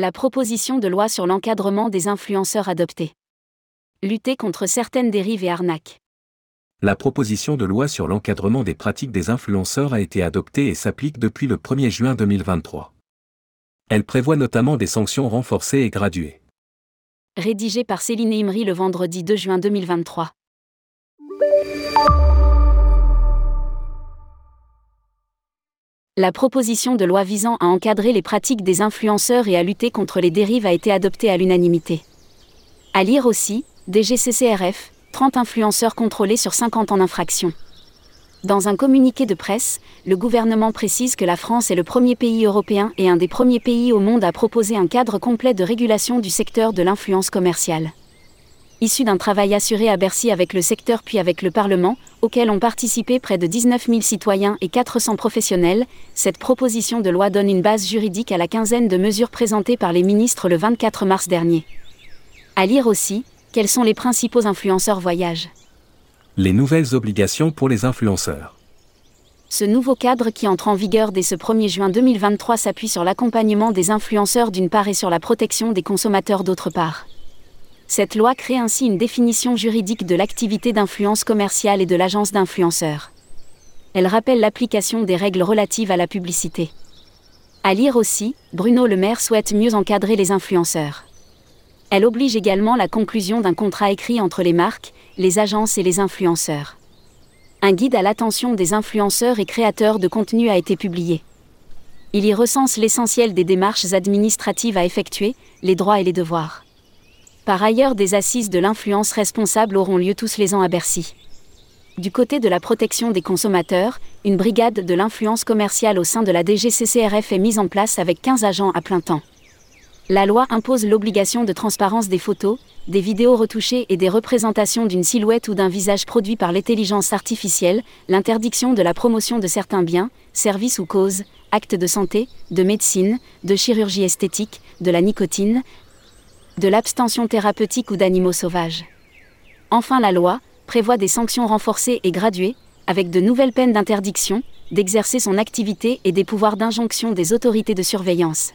La proposition de loi sur l'encadrement des influenceurs adoptée. Lutter contre certaines dérives et arnaques. La proposition de loi sur l'encadrement des pratiques des influenceurs a été adoptée et s'applique depuis le 1er juin 2023. Elle prévoit notamment des sanctions renforcées et graduées. Rédigé par Céline Imri le vendredi 2 juin 2023. La proposition de loi visant à encadrer les pratiques des influenceurs et à lutter contre les dérives a été adoptée à l'unanimité. À lire aussi, DGCCRF, 30 influenceurs contrôlés sur 50 en infraction. Dans un communiqué de presse, le gouvernement précise que la France est le premier pays européen et un des premiers pays au monde à proposer un cadre complet de régulation du secteur de l'influence commerciale issu d'un travail assuré à Bercy avec le secteur puis avec le Parlement, auquel ont participé près de 19 000 citoyens et 400 professionnels, cette proposition de loi donne une base juridique à la quinzaine de mesures présentées par les ministres le 24 mars dernier. À lire aussi, quels sont les principaux influenceurs voyage Les nouvelles obligations pour les influenceurs. Ce nouveau cadre qui entre en vigueur dès ce 1er juin 2023 s'appuie sur l'accompagnement des influenceurs d'une part et sur la protection des consommateurs d'autre part. Cette loi crée ainsi une définition juridique de l'activité d'influence commerciale et de l'agence d'influenceurs. Elle rappelle l'application des règles relatives à la publicité. À lire aussi, Bruno Le Maire souhaite mieux encadrer les influenceurs. Elle oblige également la conclusion d'un contrat écrit entre les marques, les agences et les influenceurs. Un guide à l'attention des influenceurs et créateurs de contenu a été publié. Il y recense l'essentiel des démarches administratives à effectuer, les droits et les devoirs. Par ailleurs, des assises de l'influence responsable auront lieu tous les ans à Bercy. Du côté de la protection des consommateurs, une brigade de l'influence commerciale au sein de la DGCCRF est mise en place avec 15 agents à plein temps. La loi impose l'obligation de transparence des photos, des vidéos retouchées et des représentations d'une silhouette ou d'un visage produit par l'intelligence artificielle, l'interdiction de la promotion de certains biens, services ou causes, actes de santé, de médecine, de chirurgie esthétique, de la nicotine, de l'abstention thérapeutique ou d'animaux sauvages. Enfin, la loi prévoit des sanctions renforcées et graduées, avec de nouvelles peines d'interdiction, d'exercer son activité et des pouvoirs d'injonction des autorités de surveillance.